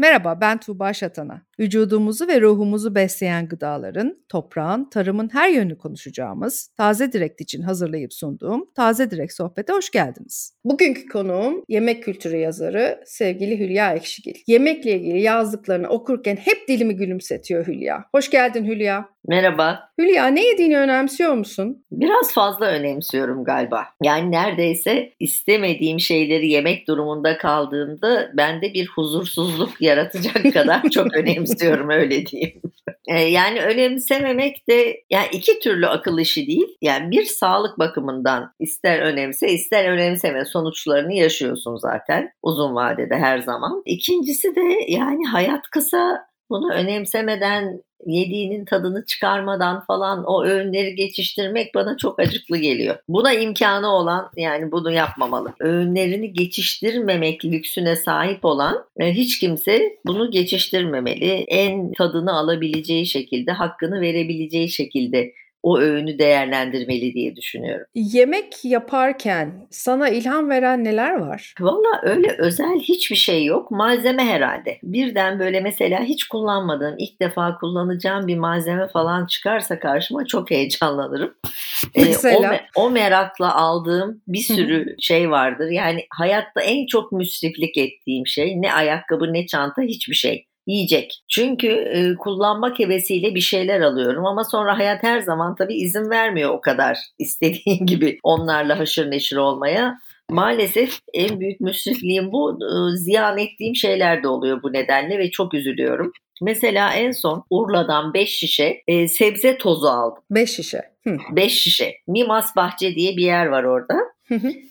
Merhaba ben Tuğba Şatana. Vücudumuzu ve ruhumuzu besleyen gıdaların, toprağın, tarımın her yönünü konuşacağımız Taze Direkt için hazırlayıp sunduğum Taze Direkt Sohbet'e hoş geldiniz. Bugünkü konuğum yemek kültürü yazarı sevgili Hülya Ekşigil. Yemekle ilgili yazdıklarını okurken hep dilimi gülümsetiyor Hülya. Hoş geldin Hülya. Merhaba. Hülya ne yediğini önemsiyor musun? Biraz fazla önemsiyorum galiba. Yani neredeyse istemediğim şeyleri yemek durumunda kaldığımda bende bir huzursuzluk yaratacak kadar çok önemsiyorum öyle diyeyim. Ee, yani önemsememek de yani iki türlü akıl işi değil. Yani bir sağlık bakımından ister önemse ister önemseme sonuçlarını yaşıyorsun zaten uzun vadede her zaman. İkincisi de yani hayat kısa bunu önemsemeden yediğinin tadını çıkarmadan falan o öğünleri geçiştirmek bana çok acıklı geliyor. Buna imkanı olan yani bunu yapmamalı. Öğünlerini geçiştirmemek lüksüne sahip olan e, hiç kimse bunu geçiştirmemeli. En tadını alabileceği şekilde, hakkını verebileceği şekilde o öğünü değerlendirmeli diye düşünüyorum. Yemek yaparken sana ilham veren neler var? Valla öyle özel hiçbir şey yok. Malzeme herhalde. Birden böyle mesela hiç kullanmadığım, ilk defa kullanacağım bir malzeme falan çıkarsa karşıma çok heyecanlanırım. Mesela? Ee, o, o merakla aldığım bir sürü şey vardır. Yani hayatta en çok müsriflik ettiğim şey ne ayakkabı ne çanta hiçbir şey yiyecek. Çünkü e, kullanmak hevesiyle bir şeyler alıyorum ama sonra hayat her zaman tabii izin vermiyor o kadar istediğin gibi onlarla haşır neşir olmaya. Maalesef en büyük müsrifliğim bu. E, ziyan ettiğim şeyler de oluyor bu nedenle ve çok üzülüyorum. Mesela en son Urla'dan 5 şişe e, sebze tozu aldım. 5 şişe. 5 şişe. Mimas Bahçe diye bir yer var orada.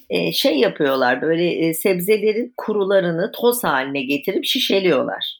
E, şey yapıyorlar böyle e, sebzelerin kurularını toz haline getirip şişeliyorlar.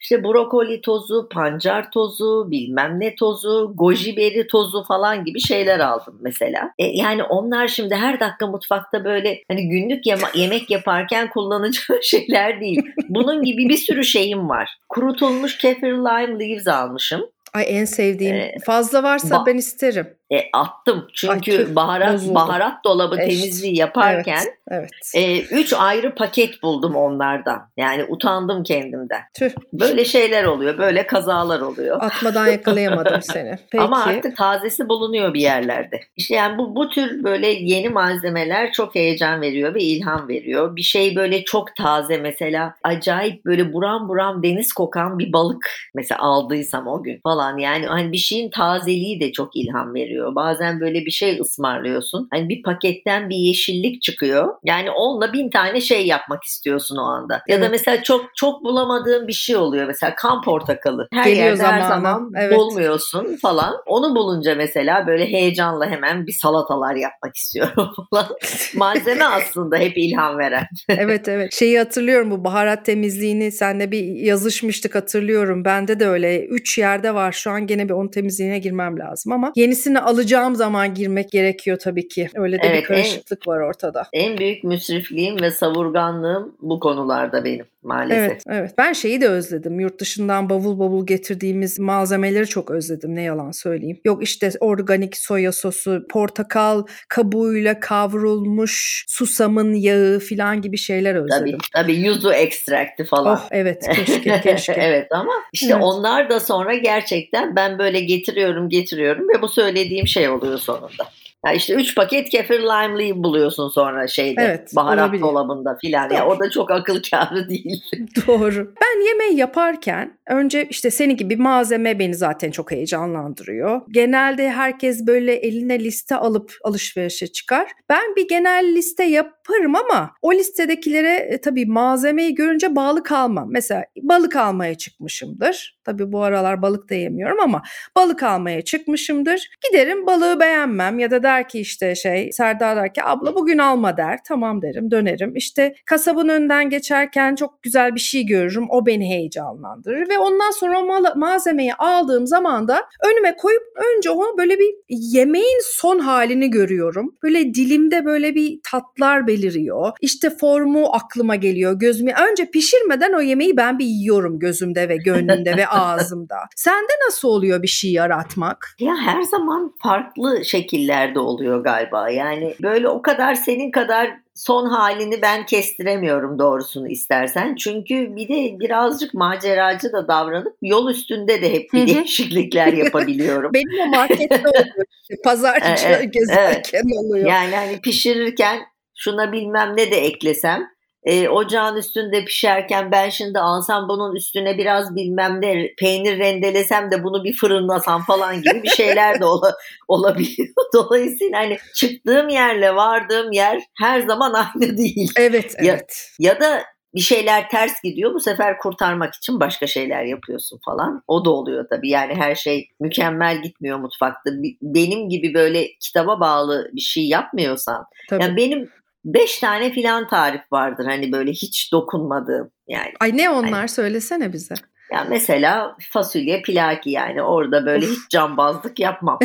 İşte brokoli tozu, pancar tozu, bilmem ne tozu, goji beri tozu falan gibi şeyler aldım mesela. E, yani onlar şimdi her dakika mutfakta böyle hani günlük yema- yemek yaparken kullanacağım şeyler değil. Bunun gibi bir sürü şeyim var. Kurutulmuş kefir lime leaves almışım. Ay en sevdiğim. Ee, Fazla varsa ba- ben isterim. E, attım çünkü Ay, baharat bozuldu. baharat dolabı Eşt. temizliği yaparken evet, evet. E, üç ayrı paket buldum onlardan. Yani utandım kendimden. Tüh. Böyle şeyler oluyor, böyle kazalar oluyor. Atmadan yakalayamadım seni. Peki. Ama artık tazesi bulunuyor bir yerlerde. İşte yani bu bu tür böyle yeni malzemeler çok heyecan veriyor ve ilham veriyor. Bir şey böyle çok taze mesela acayip böyle buram buram deniz kokan bir balık mesela aldıysam o gün falan yani hani bir şeyin tazeliği de çok ilham veriyor veriyor. Bazen böyle bir şey ısmarlıyorsun. Hani bir paketten bir yeşillik çıkıyor. Yani onunla bin tane şey yapmak istiyorsun o anda. Ya evet. da mesela çok çok bulamadığın bir şey oluyor. Mesela kan portakalı. Her Geliyor yerde zamanı. her zaman evet. bulmuyorsun falan. Onu bulunca mesela böyle heyecanla hemen bir salatalar yapmak istiyorum falan. Malzeme aslında hep ilham veren. evet evet. Şeyi hatırlıyorum bu baharat temizliğini senle bir yazışmıştık hatırlıyorum. Bende de öyle. Üç yerde var. Şu an gene bir onun temizliğine girmem lazım ama yenisini alacağım zaman girmek gerekiyor tabii ki. Öyle de evet, bir karışıklık en, var ortada. En büyük müsrifliğim ve savurganlığım bu konularda benim maalesef. Evet, evet. Ben şeyi de özledim. Yurt dışından bavul bavul getirdiğimiz malzemeleri çok özledim. Ne yalan söyleyeyim. Yok işte organik soya sosu, portakal kabuğuyla kavrulmuş susamın yağı filan gibi şeyler özledim. Tabii, tabii yuzu ekstrakti falan. Oh, evet, keşke, keşke. evet ama işte evet. onlar da sonra gerçekten ben böyle getiriyorum, getiriyorum ve bu söylediğim şey oluyor sonunda. Ya işte 3 paket kefir limeli buluyorsun sonra şeyde evet, baharat olabilir. dolabında filan. Ya o da çok akıl kârı değil. Doğru. Ben yemeği yaparken önce işte senin gibi malzeme beni zaten çok heyecanlandırıyor. Genelde herkes böyle eline liste alıp alışverişe çıkar. Ben bir genel liste yaparım ama o listedekilere e, tabii malzemeyi görünce bağlı kalmam. Mesela balık almaya çıkmışımdır. Tabii bu aralar balık da yemiyorum ama balık almaya çıkmışımdır. Giderim balığı beğenmem ya da der ki işte şey Serdar der ki abla bugün alma der. Tamam derim dönerim. İşte kasabın önünden geçerken çok güzel bir şey görürüm. O beni heyecanlandırır ve ondan sonra o mal- malzemeyi aldığım zaman da önüme koyup önce onu böyle bir yemeğin son halini görüyorum. Böyle dilimde böyle bir tatlar beliriyor. İşte formu aklıma geliyor. Gözüme önce pişirmeden o yemeği ben bir yiyorum gözümde ve gönlümde ve ağzımda. Sende nasıl oluyor bir şey yaratmak? Ya her zaman farklı şekillerde oluyor galiba. Yani böyle o kadar senin kadar son halini ben kestiremiyorum doğrusunu istersen. Çünkü bir de birazcık maceracı da davranıp yol üstünde de hep bir değişiklikler yapabiliyorum. Benim o markette. Pazarcı Evet, gezerken oluyor. Yani hani pişirirken şuna bilmem ne de eklesem e, ocağın üstünde pişerken ben şimdi alsam bunun üstüne biraz bilmem ne peynir rendelesem de bunu bir fırınlasam falan gibi bir şeyler de ola, olabiliyor. Dolayısıyla hani çıktığım yerle vardığım yer her zaman aynı değil. Evet, Ya- evet. Ya da bir şeyler ters gidiyor bu sefer kurtarmak için başka şeyler yapıyorsun falan. O da oluyor tabii yani her şey mükemmel gitmiyor mutfakta. Benim gibi böyle kitaba bağlı bir şey yapmıyorsan Tabii. yani benim beş tane filan tarif vardır hani böyle hiç dokunmadığım yani. Ay ne onlar söylesene bize. Ya mesela fasulye pilaki yani orada böyle hiç cambazlık yapmam.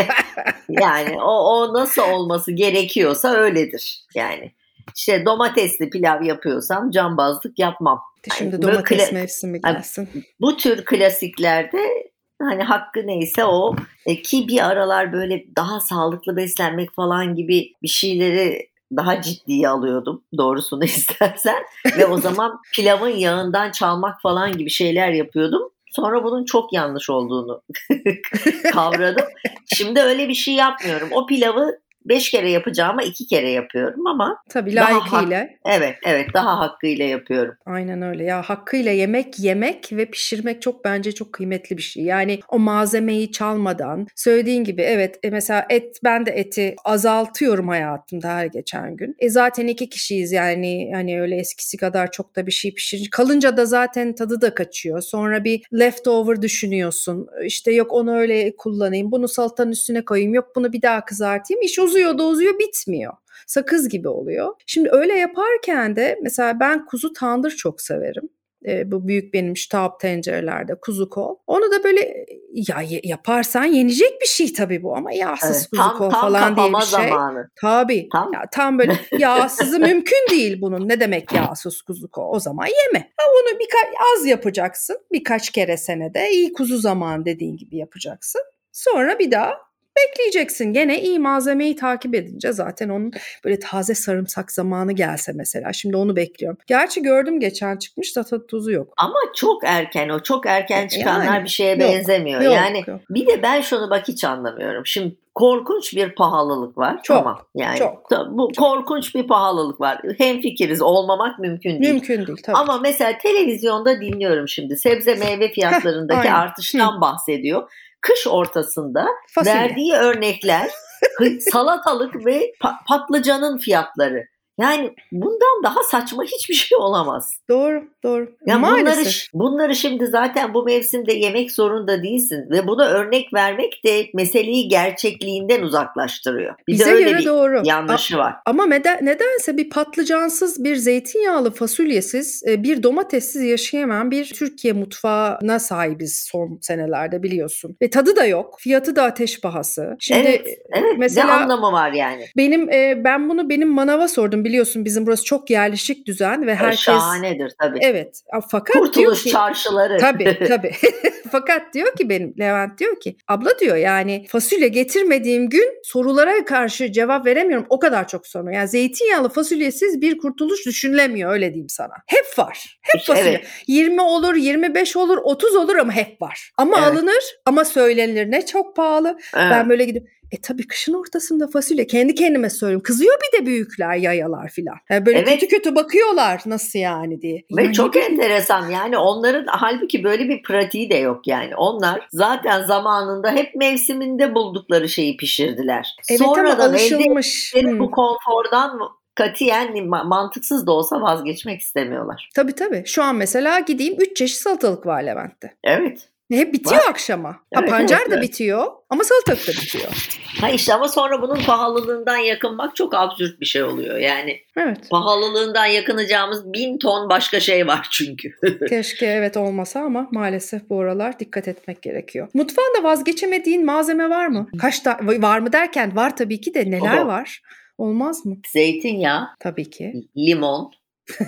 yani o, o nasıl olması gerekiyorsa öyledir yani. İşte domatesli pilav yapıyorsam cambazlık yapmam. Şimdi böyle domates mevsimi gelsin. Bu tür klasiklerde hani hakkı neyse o E, ki bir aralar böyle daha sağlıklı beslenmek falan gibi bir şeyleri daha ciddiye alıyordum doğrusunu istersen ve o zaman pilavın yağından çalmak falan gibi şeyler yapıyordum. Sonra bunun çok yanlış olduğunu kavradım. Şimdi öyle bir şey yapmıyorum. O pilavı beş kere yapacağıma iki kere yapıyorum ama Tabii Daha layıkıyla. evet evet daha hakkıyla yapıyorum. Aynen öyle ya hakkıyla yemek yemek ve pişirmek çok bence çok kıymetli bir şey. Yani o malzemeyi çalmadan söylediğin gibi evet e, mesela et ben de eti azaltıyorum hayatımda her geçen gün. E zaten iki kişiyiz yani hani öyle eskisi kadar çok da bir şey pişirince kalınca da zaten tadı da kaçıyor. Sonra bir leftover düşünüyorsun. İşte yok onu öyle kullanayım bunu salatanın üstüne koyayım yok bunu bir daha kızartayım. İş uzuyor da uzuyor bitmiyor sakız gibi oluyor. Şimdi öyle yaparken de mesela ben kuzu tandır çok severim. E, bu büyük benim ştab tencerelerde kuzu kol. Onu da böyle e, ya yaparsan yenecek bir şey tabii bu ama yağsız Evet, kuzu tam kol tam falan diye bir şey. zamanı. Tabii. Tam. Ya, tam böyle yağsızı mümkün değil bunun. Ne demek yağsız kuzu kol? O zaman yeme. Ha, bunu birkaç az yapacaksın. Birkaç kere senede iyi kuzu zaman dediğin gibi yapacaksın. Sonra bir daha bekleyeceksin. Gene iyi malzemeyi takip edince zaten onun böyle taze sarımsak zamanı gelse mesela. Şimdi onu bekliyorum. Gerçi gördüm geçen çıkmış da tadı tuzu yok. Ama çok erken o. Çok erken çıkanlar Yani, bir şeye yok, benzemiyor. yok, yani yok. bir de ben şunu bak hiç anlamıyorum. Şimdi korkunç bir pahalılık var. Çok, tamam. Yani çok, bu korkunç bir pahalılık var. Hem fikiriz olmamak mümkün değil. Mümkün değil tabii. Ama mesela televizyonda dinliyorum şimdi. Sebze meyve fiyatlarındaki artıştan bahsediyor. Kış ortasında Fasulye. verdiği örnekler salatalık ve pa- patlıcanın fiyatları. Yani bundan daha saçma hiçbir şey olamaz. Doğru, doğru. Ya bunları, Maalesef. bunları şimdi zaten bu mevsimde yemek zorunda değilsin ve buna örnek vermek de meseleyi gerçekliğinden uzaklaştırıyor. Bir Bize de öyle göre bir doğru. yanlışı var. Ama neden, nedense bir patlıcansız, bir zeytinyağlı fasulyesiz, e, bir domatessiz yaşayamam bir Türkiye mutfağına sahibiz son senelerde biliyorsun. Ve tadı da yok. Fiyatı da ateş pahası. Şimdi evet, evet. mesela- ne anlamı var yani? benim e, ben bunu benim manava sordum biliyorsun bizim burası çok yerleşik düzen ve herkes Şahanedir tabii. Evet. Fakat Kurtuluş ki çarşıları. Tabii tabii. Fakat diyor ki benim Levent diyor ki abla diyor yani fasulye getirmediğim gün sorulara karşı cevap veremiyorum. O kadar çok soru. Yani zeytinyağlı fasulyesiz bir kurtuluş düşünülemiyor öyle diyeyim sana. Hep var. Hep fasulye. evet. 20 olur, 25 olur, 30 olur ama hep var. Ama Evet. alınır ama söylenilir. Ne çok pahalı. Evet. Ben böyle gidiyorum. E tabii kışın ortasında fasulye. Kendi kendime söylüyorum. Kızıyor bir de büyükler, yayalar filan. Yani böyle Evet. kötü kötü bakıyorlar nasıl yani diye. Ve Yani çok enteresan yani onların halbuki böyle bir pratiği de yok yani. Onlar zaten zamanında hep mevsiminde buldukları şeyi pişirdiler. Evet Sonradan elde Hmm. bu konfordan katiyen ma- mantıksız da olsa vazgeçmek istemiyorlar. Tabii tabii. Şu an mesela gideyim 3 çeşit salatalık var Levent'te. Evet. Hep bitiyor Var. akşama. Ha, Evet, pancar evet, da evet. bitiyor ama salatalık da bitiyor. Ha işte ama sonra bunun pahalılığından yakınmak çok absürt bir şey oluyor. Yani Evet. pahalılığından yakınacağımız bin ton başka şey var çünkü. Keşke evet olmasa ama maalesef bu aralar dikkat etmek gerekiyor. Mutfağında vazgeçemediğin malzeme var mı? Kaç ta- var mı derken var tabii ki de neler Oho. var? Olmaz mı? Zeytinyağı, Tabii ki. limon,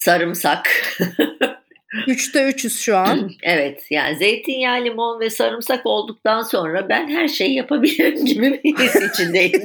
sarımsak, Üçte üçüz şu an. evet yani zeytinyağı, limon ve sarımsak olduktan sonra ben her şeyi yapabilirim gibi bir his içindeyim.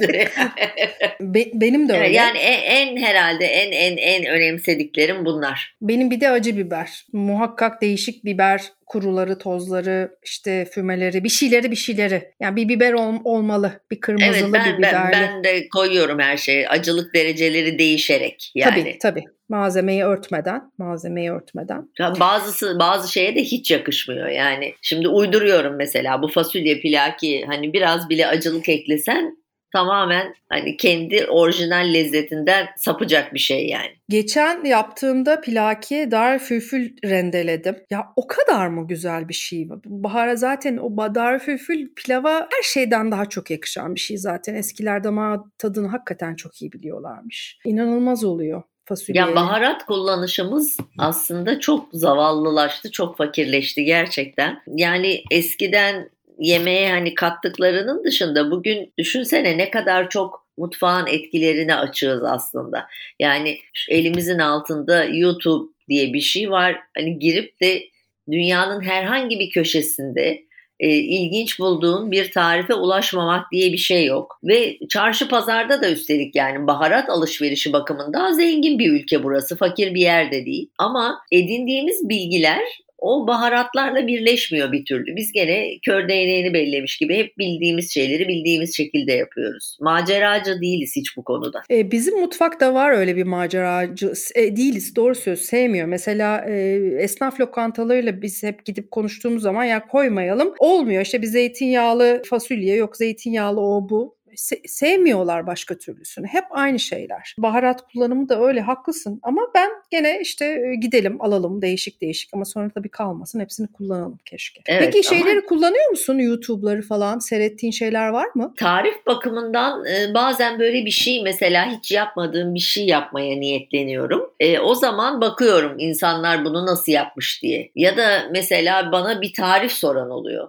Be, benim de öyle. Yani en, en herhalde en en en önemsediklerim bunlar. Benim bir de acı biber. Muhakkak değişik biber kuruları, tozları, işte fümeleri, bir şeyleri bir şeyleri. Yani bir biber ol, olmalı. Bir kırmızılı evet, ben, bir biberli. Ben, ben de koyuyorum her şeyi. Acılık dereceleri değişerek yani. Tabii tabii. Malzemeyi örtmeden, malzemeyi örtmeden. Bazısı bazı şeye de hiç yakışmıyor yani. Şimdi uyduruyorum mesela bu fasulye pilaki hani biraz bile acılık eklesen tamamen hani kendi orijinal lezzetinden sapacak bir şey yani. Geçen yaptığımda pilaki dar fülfül rendeledim. Ya o kadar mı güzel bir şey? Bahar'a zaten o dar fülfül pilava her şeyden daha çok yakışan bir şey zaten. Eskiler damağı tadını hakikaten çok iyi biliyorlarmış. İnanılmaz oluyor fasulye. Ya baharat kullanışımız aslında çok zavallılaştı, çok fakirleşti gerçekten. Yani eskiden yemeğe hani kattıklarının dışında bugün düşünsene ne kadar çok mutfağın etkilerine açığız aslında. Yani elimizin altında YouTube diye bir şey var. Hani girip de dünyanın herhangi bir köşesinde e, ilginç bulduğun bir tarife ulaşmamak diye bir şey yok. Ve çarşı pazarda da üstelik yani baharat alışverişi bakımından zengin bir ülke burası. Fakir bir yer de değil. Ama edindiğimiz bilgiler o baharatlarla birleşmiyor bir türlü. Biz gene kör değneğini bellemiş gibi hep bildiğimiz şeyleri bildiğimiz şekilde yapıyoruz. Maceracı değiliz hiç bu konuda. E, bizim mutfakta var öyle bir maceracı e, değiliz doğru söz sevmiyor. Mesela e, esnaf lokantalarıyla biz hep gidip konuştuğumuz zaman ya koymayalım olmuyor. İşte bir zeytinyağlı fasulye yok zeytinyağlı o bu se- sevmiyorlar başka türlüsünü. Hep aynı şeyler. Baharat kullanımı da öyle haklısın ama ben gene işte gidelim alalım değişik değişik ama sonra tabii kalmasın hepsini kullanalım keşke. Evet, Peki şeyleri ama... kullanıyor musun YouTube'ları falan seyrettiğin şeyler var mı? Tarif bakımından e, bazen böyle bir şey mesela hiç yapmadığım bir şey yapmaya niyetleniyorum. E, o zaman bakıyorum insanlar bunu nasıl yapmış diye. Ya da mesela bana bir tarif soran oluyor.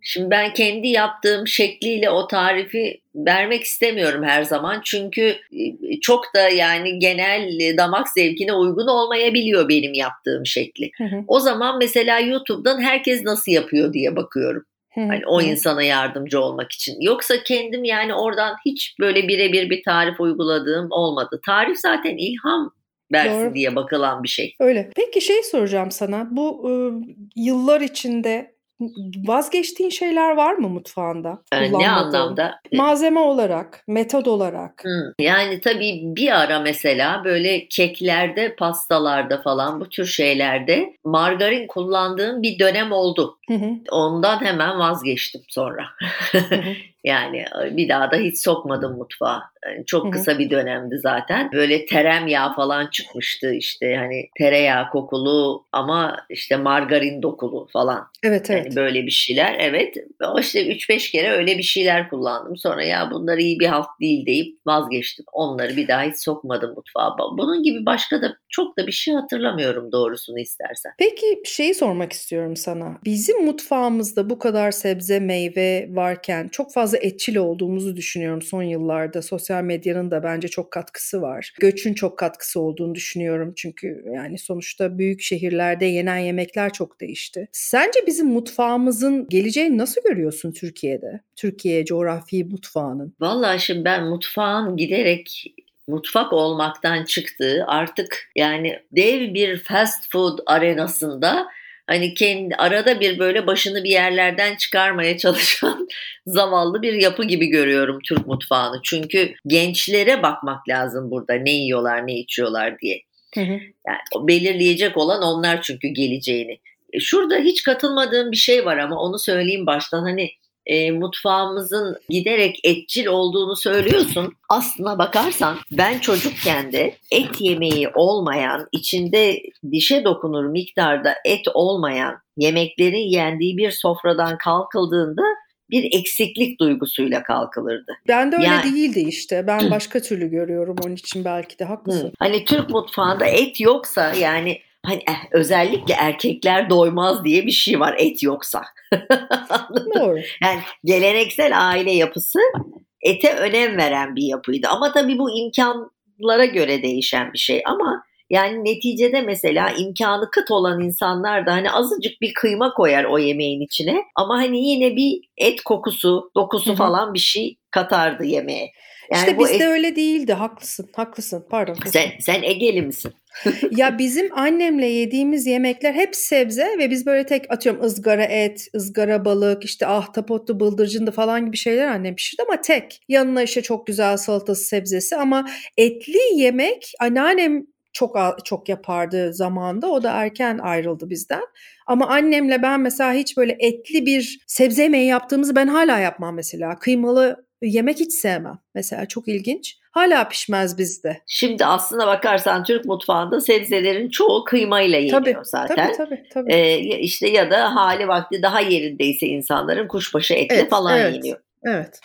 Şimdi ben kendi yaptığım şekliyle o tarifi vermek istemiyorum her zaman. Çünkü e, çok da yani genel damak zevkine uygun olmayabiliyor benim yaptığım şekli. O zaman mesela YouTube'dan herkes nasıl yapıyor diye bakıyorum. Hani o insana yardımcı olmak için. Yoksa kendim yani oradan hiç böyle birebir bir tarif uyguladığım olmadı. Tarif zaten ilham versin Doğru. diye bakılan bir şey. Öyle. Peki şey soracağım sana. Bu ıı, yıllar içinde Vazgeçtiğin şeyler var mı mutfağında? Yani ne anlamda? Malzeme olarak, metod olarak. Hmm. Yani tabii bir ara mesela böyle keklerde, pastalarda falan bu tür şeylerde margarin kullandığım bir dönem oldu. Hı hı. Ondan hemen vazgeçtim sonra. Hı hı. Yani bir daha da hiç sokmadım mutfağa. Yani çok Hı-hı. kısa bir dönemdi zaten. Böyle terem yağ falan çıkmıştı işte hani tereyağı kokulu ama işte margarin dokulu falan. Evet evet. Yani böyle bir şeyler evet. O işte 3-5 kere öyle bir şeyler kullandım. Sonra ya bunlar iyi bir halt değil deyip vazgeçtim. Onları bir daha hiç sokmadım mutfağa. Bunun gibi başka da çok da bir şey hatırlamıyorum doğrusunu istersen. Peki şeyi sormak istiyorum sana. Bizim mutfağımızda bu kadar sebze meyve varken çok fazla etçil olduğumuzu düşünüyorum son yıllarda. Sosyal medyanın da bence çok katkısı var. Göçün çok katkısı olduğunu düşünüyorum. Çünkü yani sonuçta büyük şehirlerde yenen yemekler çok değişti. Sence bizim mutfağımızın geleceğini nasıl görüyorsun Türkiye'de? Türkiye coğrafi mutfağının. Vallahi şimdi ben mutfağın giderek mutfak olmaktan çıktığı artık yani dev bir fast food arenasında hani kendi arada bir böyle başını bir yerlerden çıkarmaya çalışan zavallı bir yapı gibi görüyorum Türk mutfağını. Çünkü gençlere bakmak lazım burada ne yiyorlar ne içiyorlar diye. Hı hı. Yani belirleyecek olan onlar çünkü geleceğini. E, şurada hiç katılmadığım bir şey var ama onu söyleyeyim baştan hani e, mutfağımızın giderek etçil olduğunu söylüyorsun. Aslına bakarsan ben çocukken de et yemeği olmayan, içinde dişe dokunur miktarda et olmayan yemeklerin yendiği bir sofradan kalkıldığında bir eksiklik duygusuyla kalkılırdı. Ben de öyle yani, değildi işte. Ben başka türlü görüyorum onun için belki de haklısın. Hani Türk mutfağında et yoksa yani hani eh, özellikle erkekler doymaz diye bir şey var et yoksa. Doğru. Yani geleneksel aile yapısı ete önem veren bir yapıydı. Ama tabii bu imkanlara göre değişen bir şey. Ama Yani neticede mesela imkanı kıt olan insanlar da hani azıcık bir kıyma koyar o yemeğin içine ama hani yine bir et kokusu, dokusu falan bir şey katardı yemeğe. Yani işte bizde et- öyle değildi. Haklısın. Haklısın. Pardon. sen, sen Egeli misin? Ya bizim annemle yediğimiz yemekler hep sebze ve biz böyle tek atıyorum ızgara et, ızgara balık, işte ahtapotlu bıldırcındı falan gibi şeyler annem pişirdi ama tek. Yanına işte çok güzel salatası, sebzesi ama etli yemek anneannem çok çok yapardı zamanda. O da erken ayrıldı bizden. Ama annemle ben mesela hiç böyle etli bir sebze yemeği yaptığımızı ben hala yapmam mesela. Kıymalı yemek hiç sevmem. Mesela çok ilginç. Hala pişmez bizde. Şimdi aslına bakarsan Türk mutfağında sebzelerin çoğu kıymayla yeniyor Tabii, zaten. Tabii tabii tabii. Ee, işte ya da hali vakti daha yerindeyse insanların kuşbaşı etle Evet, falan evet. yeniyor. Evet.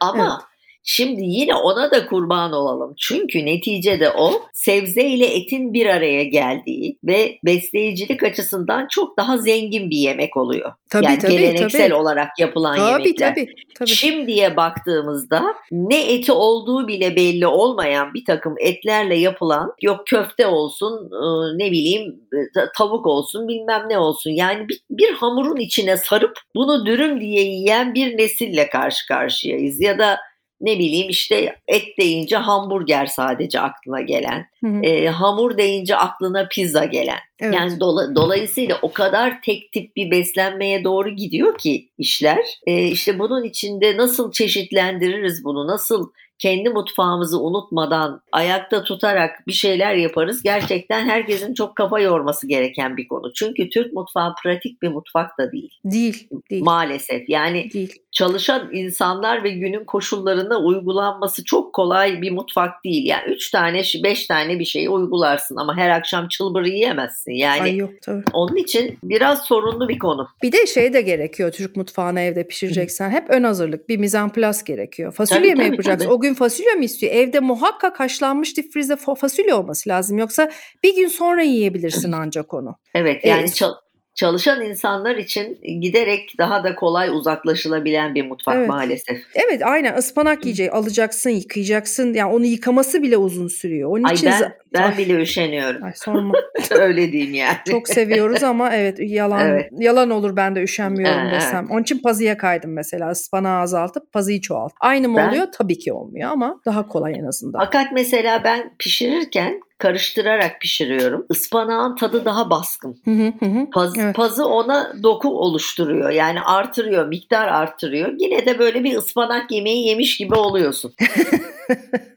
Ama şimdi yine ona da kurban olalım. Çünkü neticede o sebze ile etin bir araya geldiği ve besleyicilik açısından çok daha zengin bir yemek oluyor. Tabii yani tabii geleneksel tabii. olarak yapılan Tabii yemekler. tabii tabii. Şimdiye baktığımızda ne eti olduğu bile belli olmayan bir takım etlerle yapılan yok köfte olsun e, ne bileyim e, tavuk olsun bilmem ne olsun yani bir, bir hamurun içine sarıp bunu dürüm diye yiyen bir nesille karşı karşıyayız ya da ne bileyim işte et deyince hamburger sadece aklına gelen, Hı hı. e, hamur deyince aklına pizza gelen. Evet. Yani dola- dolayısıyla o kadar tek tip bir beslenmeye doğru gidiyor ki işler. Ee, işte bunun içinde nasıl çeşitlendiririz bunu, nasıl kendi mutfağımızı unutmadan ayakta tutarak bir şeyler yaparız. Gerçekten herkesin çok kafa yorması gereken bir konu. Çünkü Türk mutfağı pratik bir mutfak da değil. değil, değil, Maalesef. Yani değil. Çalışan insanlar ve günün koşullarına uygulanması çok kolay bir mutfak değil. Yani üç tane, beş tane bir şeyi uygularsın ama her akşam çılbırı yiyemezsin. Yani Ay yok tabii. onun için biraz sorunlu bir konu. Bir de şey de gerekiyor Türk mutfağını evde pişireceksen. Hep ön hazırlık, bir mizanplas gerekiyor. Fasulye Tabii, mi tabii, yapacaksın? tabii. O gün fasulye mi istiyor? Evde muhakkak haşlanmış difrize fa- fasulye olması lazım. Yoksa bir gün sonra yiyebilirsin ancak onu. Evet yani Evet. çal- çalışan insanlar için giderek daha da kolay uzaklaşılabilen bir mutfak Evet. maalesef. Evet aynen ıspanak yiyecek alacaksın yıkayacaksın yani onu yıkaması bile uzun sürüyor. Onun Ay için ben ben Ay, bile üşeniyorum. ay sorma. Öyle diyeyim yani. Çok seviyoruz ama evet yalan Evet. yalan olur ben de üşenmiyorum Evet, desem. Onun için pazıya kaydım mesela ıspanağı azaltıp pazıyı çoğalt. Aynı mı Ben- oluyor? Tabii ki olmuyor ama daha kolay en azından. Fakat mesela ben pişirirken karıştırarak pişiriyorum. Ispanağın tadı daha baskın. Hı hı hı. Paz, Evet. Pazı ona doku oluşturuyor. Yani artırıyor, miktar artırıyor. Yine de böyle bir ıspanak yemeği yemiş gibi oluyorsun.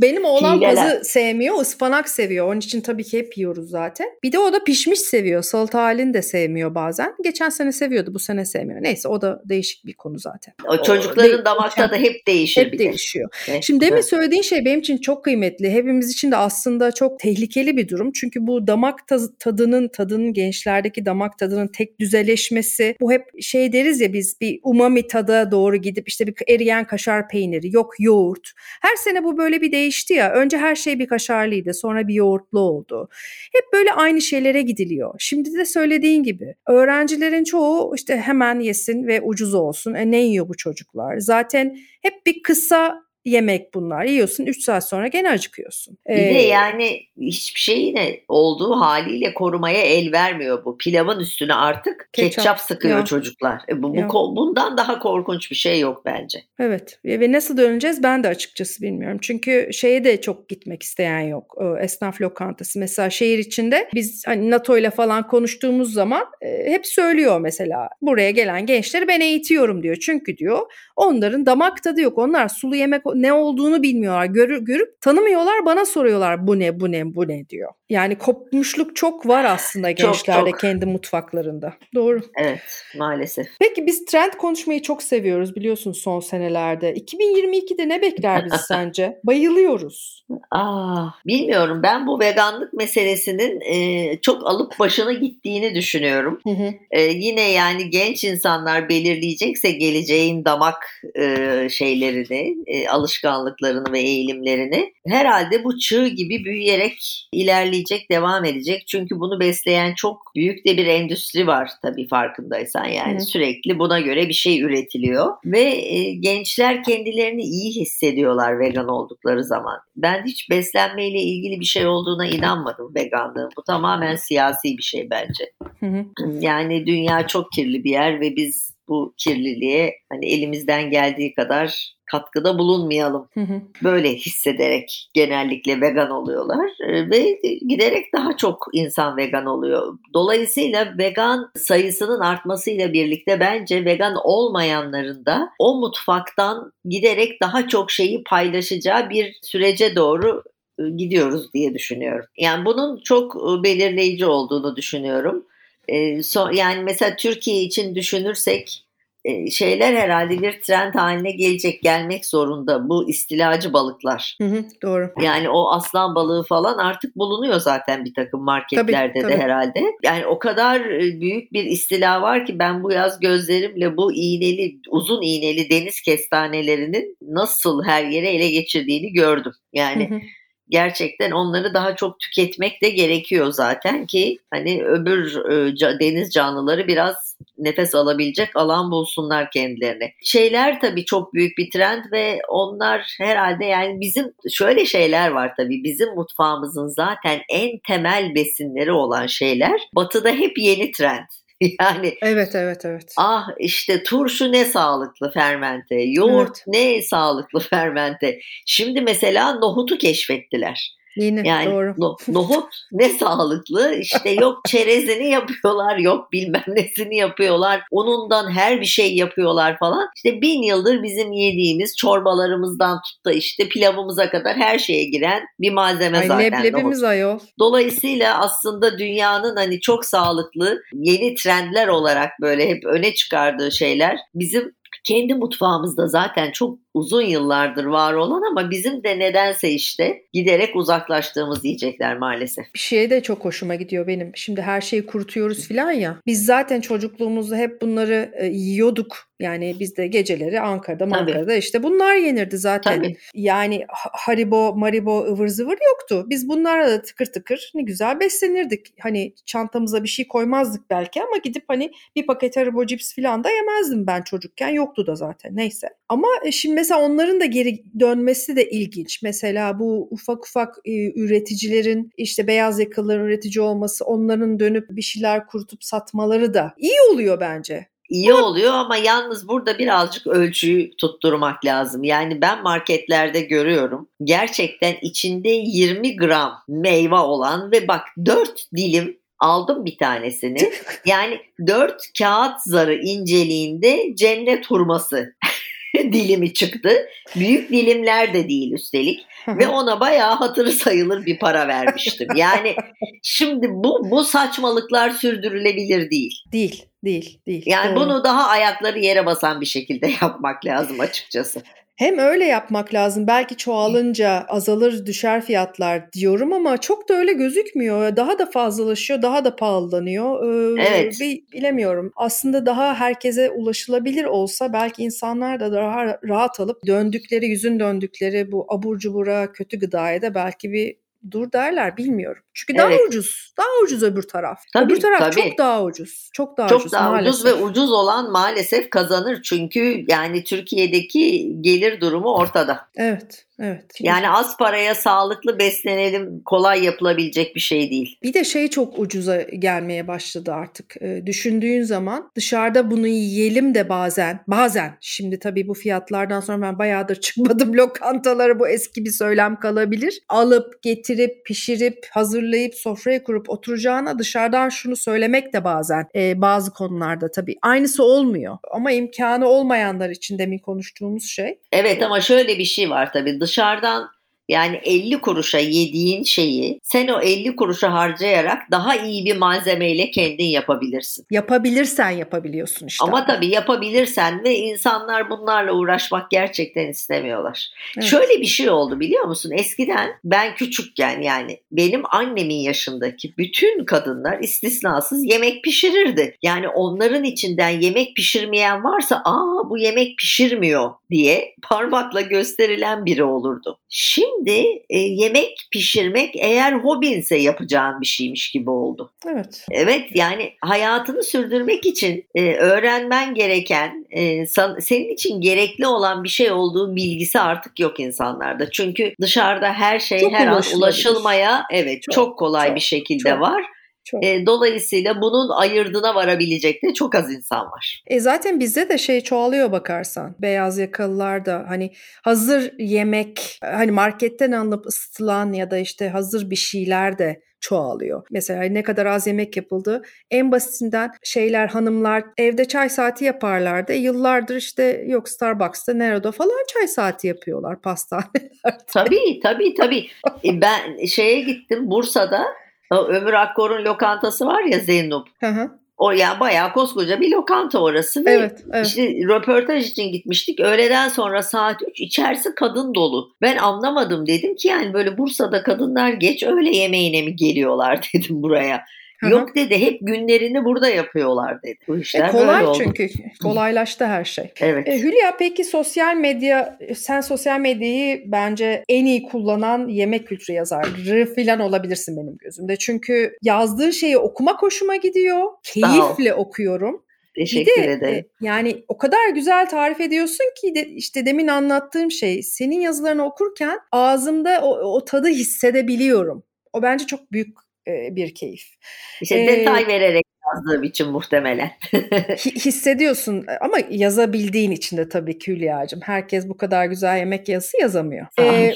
Benim oğlan pazı sevmiyor, ıspanak seviyor. Onun için tabii ki hep yiyoruz zaten. Bir de o da pişmiş seviyor. Salata halini de sevmiyor bazen. Geçen sene seviyordu, bu sene sevmiyor. Neyse o da değişik bir konu zaten. O çocukların değil, damak tadı hep değişir Hep bir de. değişiyor. Evet, Şimdi demin evet. söylediğin şey benim için çok kıymetli. Hepimiz için de aslında çok tehlikeli bir durum. Çünkü bu damak tadının, tadının gençlerdeki damak tadının tek düzeleşmesi. Bu hep şey deriz ya biz bir umami tada doğru gidip işte bir eriyen kaşar peyniri, yok yoğurt. Her sene bu böyle bir değişti ya. Önce her şey bir kaşarlıydı, sonra bir yoğurtlu oldu. Hep böyle aynı şeylere gidiliyor. Şimdi de söylediğin gibi öğrencilerin çoğu işte hemen yesin ve ucuz olsun. E ne yiyor bu çocuklar? Zaten hep bir kısa yemek bunlar. Yiyorsun 3 saat sonra gene acıkıyorsun. Bir de Ee, yani hiçbir şey yine olduğu haliyle korumaya el vermiyor bu. Pilavın üstüne artık Ketçap. ketçap, sıkıyor Ya. çocuklar. E bu, bu Ya. bundan daha korkunç bir şey yok bence. Evet ve nasıl döneceğiz ben de açıkçası bilmiyorum. Çünkü şeye de çok gitmek isteyen yok. Esnaf lokantası mesela şehir içinde biz hani NATO ile falan konuştuğumuz zaman e, hep söylüyor mesela buraya gelen gençleri ben eğitiyorum diyor. Çünkü diyor onların damak tadı yok. Onlar sulu yemek ne olduğunu bilmiyorlar. Görür, görüp tanımıyorlar bana soruyorlar bu ne bu ne bu ne diyor. Yani kopmuşluk çok var aslında Çok, gençlerde çok. kendi mutfaklarında. Doğru. Evet maalesef. Peki biz trend konuşmayı çok seviyoruz biliyorsun son senelerde. 2022'de ne bekler bizi sence? Bayılıyoruz. Ah, bilmiyorum ben bu veganlık meselesinin e, çok alıp başına gittiğini düşünüyorum. Hı hı. E, yine yani genç insanlar belirleyecekse geleceğin damak e, şeylerini, e, alışkanlıklarını ve eğilimlerini. Herhalde bu çığ gibi büyüyerek ilerleyecek, devam edecek. Çünkü bunu besleyen çok büyük de bir endüstri var tabii farkındaysan. Yani Hı. sürekli buna göre bir şey üretiliyor ve e, gençler kendilerini iyi hissediyorlar vegan oldukları zaman. Ben hiç beslenmeyle ilgili bir şey olduğuna inanmadım veganlığın. Bu tamamen siyasi bir şey bence. Hı hı. Yani dünya çok kirli bir yer ve biz bu kirliliğe hani elimizden geldiği kadar katkıda bulunmayalım. Hı hı. Böyle hissederek genellikle vegan oluyorlar ee, ve giderek daha çok insan vegan oluyor. Dolayısıyla vegan sayısının artmasıyla birlikte bence vegan olmayanların da o mutfaktan giderek daha çok şeyi paylaşacağı bir sürece doğru e, gidiyoruz diye düşünüyorum. Yani bunun çok e, belirleyici olduğunu düşünüyorum. E, yani mesela Türkiye için düşünürsek şeyler herhalde bir trend haline gelecek, gelmek zorunda bu istilacı balıklar. Hı hı, doğru. Yani o aslan balığı falan artık bulunuyor zaten bir takım marketlerde tabii, de tabii. herhalde. Yani o kadar büyük bir istila var ki ben bu yaz gözlerimle bu iğneli, uzun iğneli deniz kestanelerinin nasıl her yere ele geçirdiğini gördüm. Yani hı hı gerçekten onları daha çok tüketmek de gerekiyor zaten ki hani öbür e, deniz canlıları biraz nefes alabilecek alan bulsunlar kendilerine. Şeyler tabii çok büyük bir trend ve onlar herhalde yani bizim şöyle şeyler var tabii bizim mutfağımızın zaten en temel besinleri olan şeyler batıda hep yeni trend. Yani Evet evet evet. Ah işte turşu ne sağlıklı fermente, yoğurt evet. ne sağlıklı fermente. Şimdi mesela nohutu keşfettiler. Yeni yani doğru. No, nohut ne sağlıklı işte yok çerezini yapıyorlar yok bilmem nesini yapıyorlar unundan her bir şey yapıyorlar falan. İşte bin yıldır bizim yediğimiz çorbalarımızdan tut da işte pilavımıza kadar her şeye giren bir malzeme Ay, zaten. Leblebimiz nohut. ayol. Dolayısıyla aslında dünyanın hani çok sağlıklı yeni trendler olarak böyle hep öne çıkardığı şeyler bizim kendi mutfağımızda zaten çok uzun yıllardır var olan ama bizim de nedense işte giderek uzaklaştığımız yiyecekler maalesef. Bir şey de çok hoşuma gidiyor benim. Şimdi her şeyi kurutuyoruz filan ya. Biz zaten çocukluğumuzda hep bunları e, yiyorduk. Yani biz de geceleri Ankara'da, Ankara'da işte bunlar yenirdi zaten. Tabii. Yani haribo, maribo, ıvır zıvır yoktu. Biz bunlarla da tıkır tıkır ne güzel beslenirdik. Hani çantamıza bir şey koymazdık belki ama gidip hani bir paket haribo cips filan da yemezdim ben çocukken. Yoktu da zaten neyse. Ama e, şimdi mesela onların da geri dönmesi de ilginç. Mesela bu ufak ufak e, üreticilerin işte beyaz yakalıların üretici olması, onların dönüp bir şeyler kurutup satmaları da iyi oluyor bence. İyi oluyor ama yalnız burada birazcık ölçüyü tutturmak lazım. Yani ben marketlerde görüyorum. Gerçekten içinde 20 gram meyve olan ve bak 4 dilim aldım bir tanesini. Yani 4 kağıt zarı inceliğinde cennet hurması dilimi çıktı. Büyük dilimler de değil üstelik. Ve ona bayağı hatırı sayılır bir para vermiştim. Yani şimdi bu bu saçmalıklar sürdürülebilir değil. Değil, değil, değil. Yani Doğru. bunu daha ayakları yere basan bir şekilde yapmak lazım açıkçası. Hem öyle yapmak lazım. Belki çoğalınca azalır düşer fiyatlar diyorum ama çok da öyle gözükmüyor. Daha da fazlalaşıyor, daha da pahalanıyor. Ee, evet. Bir, bilemiyorum. Aslında daha herkese ulaşılabilir olsa belki insanlar da daha rahat alıp döndükleri, yüzün döndükleri bu abur cubura, kötü gıdaya da belki bir dur derler bilmiyorum. Çünkü daha evet. ucuz. Daha ucuz öbür taraf. Tabii, öbür taraf tabii. çok daha ucuz. Çok daha çok ucuz daha maalesef. ucuz ve ucuz olan maalesef kazanır. Çünkü yani Türkiye'deki gelir durumu ortada. Evet. Evet. Yani az paraya sağlıklı beslenelim kolay yapılabilecek bir şey değil. Bir de şey çok ucuza gelmeye başladı artık. E, düşündüğün zaman dışarıda bunu yiyelim de bazen bazen şimdi tabii bu fiyatlardan sonra ben bayağıdır çıkmadım lokantalara bu eski bir söylem kalabilir. Alıp getirip pişirip hazırlayıp sofraya kurup oturacağına dışarıdan şunu söylemek de bazen e, bazı konularda tabii aynısı olmuyor. Ama imkanı olmayanlar için demin konuştuğumuz şey. Evet ama şöyle bir şey var tabii dışarıdan yani 50 kuruşa yediğin şeyi sen o 50 kuruşa harcayarak daha iyi bir malzemeyle kendin yapabilirsin. Yapabilirsen yapabiliyorsun işte. Ama tabii yapabilirsen ve insanlar bunlarla uğraşmak gerçekten istemiyorlar. Evet. Şöyle bir şey oldu biliyor musun? Eskiden ben küçükken yani benim annemin yaşındaki bütün kadınlar istisnasız yemek pişirirdi. Yani onların içinden yemek pişirmeyen varsa aa bu yemek pişirmiyor diye parmakla gösterilen biri olurdu. Şimdi e, yemek pişirmek eğer hobinse yapacağın bir şeymiş gibi oldu. Evet. Evet yani hayatını sürdürmek için e, öğrenmen gereken, e, san, senin için gerekli olan bir şey olduğu bilgisi artık yok insanlarda. Çünkü dışarıda her şey Çok her an ulaşılmaya evet çok, Çok, kolay çok, bir şekilde çok. var. Çok. E, dolayısıyla bunun ayırdına varabilecek de çok az insan var. E zaten bizde de şey çoğalıyor bakarsan. Beyaz yakalılar da hani hazır yemek hani marketten alınıp ısıtılan ya da işte hazır bir şeyler de çoğalıyor. Mesela ne kadar az yemek yapıldı. En basitinden şeyler hanımlar evde çay saati yaparlardı. Yıllardır işte yok Starbucks'ta nerede falan çay saati yapıyorlar pastanelerde. Tabii tabii tabii. E, ben şeye gittim Bursa'da Ömür Akkor'un lokantası var ya Zeynep. Hı hı. O yani bayağı koskoca bir lokanta orası ve evet, evet. İşte röportaj için gitmiştik. Öğleden sonra saat 3 içerisi kadın dolu. Ben anlamadım dedim ki yani böyle Bursa'da kadınlar geç öğle yemeğine mi geliyorlar dedim buraya. Hı hı. Yok dedi hep günlerini burada yapıyorlar dedi. Bu E işler kolay böyle oldu. çünkü kolaylaştı her şey. Evet. E, Hülya peki sosyal medya sen sosyal medyayı bence en iyi kullanan yemek kültürü yazarı falan olabilirsin benim gözümde. Çünkü yazdığın şeyi okumak hoşuma gidiyor. Keyifle okuyorum. Bir Teşekkür de ederim. e, yani o kadar güzel tarif ediyorsun ki de, işte demin anlattığım şey senin yazılarını okurken ağzımda o, o tadı hissedebiliyorum. O bence çok büyük e, bir keyif. İşte e, detay vererek yazdığım için muhtemelen. Hi- hissediyorsun ama yazabildiğin için de tabii ki Hülya'cığım. Herkes bu kadar güzel yemek yazısı yazamıyor. Ee,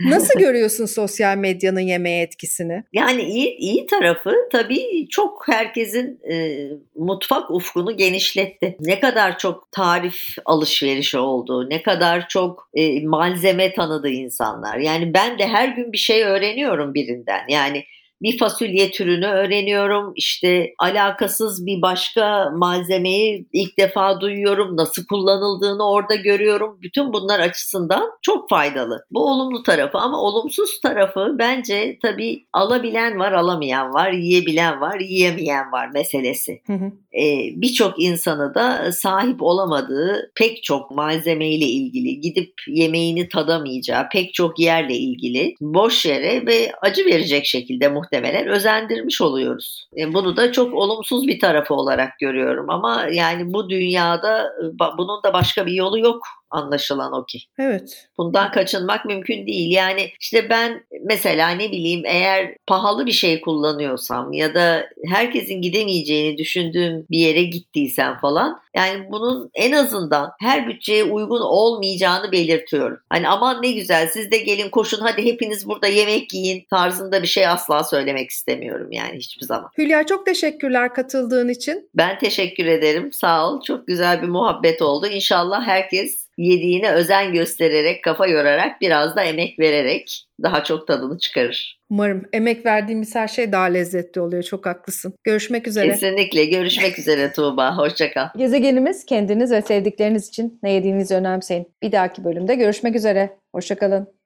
nasıl görüyorsun sosyal medyanın yemeğe etkisini? Yani iyi iyi tarafı tabii çok herkesin e, mutfak ufkunu genişletti. Ne kadar çok tarif alışverişi oldu, ne kadar çok e, malzeme tanıdı insanlar. Yani ben de her gün bir şey öğreniyorum birinden. Yani bir fasulye türünü öğreniyorum. İşte alakasız bir başka malzemeyi ilk defa duyuyorum. Nasıl kullanıldığını orada görüyorum. Bütün bunlar açısından çok faydalı. Bu olumlu tarafı ama olumsuz tarafı bence tabii alabilen var, alamayan var, yiyebilen var, yiyemeyen var meselesi. Hı hı. Ee, Birçok insanı da sahip olamadığı pek çok malzemeyle ilgili gidip yemeğini tadamayacağı pek çok yerle ilgili boş yere ve acı verecek şekilde muhtemelen özendirmiş oluyoruz. E, Bunu da çok olumsuz bir tarafı olarak görüyorum ama yani bu dünyada e, bunun da başka bir yolu yok anlaşılan o ki. Evet. Bundan kaçınmak mümkün değil. Yani işte ben mesela ne bileyim eğer pahalı bir şey kullanıyorsam ya da herkesin gidemeyeceğini düşündüğüm bir yere gittiysem falan yani bunun en azından her bütçeye uygun olmayacağını belirtiyorum. Hani aman ne güzel siz de gelin koşun hadi hepiniz burada yemek yiyin tarzında bir şey asla söylemek istemiyorum yani hiçbir zaman. Hülya çok teşekkürler katıldığın için. Ben teşekkür ederim. Sağ ol. Çok güzel bir muhabbet oldu. İnşallah herkes yediğine özen göstererek, kafa yorarak, biraz da emek vererek daha çok tadını çıkarır. Umarım emek verdiğimiz her şey daha lezzetli oluyor. Çok haklısın. Görüşmek üzere. Kesinlikle. Görüşmek üzere Tuğba. Hoşça kal. Gezegenimiz kendiniz ve sevdikleriniz için ne yediğinizi önemseyin. Bir dahaki bölümde görüşmek üzere. Hoşçakalın.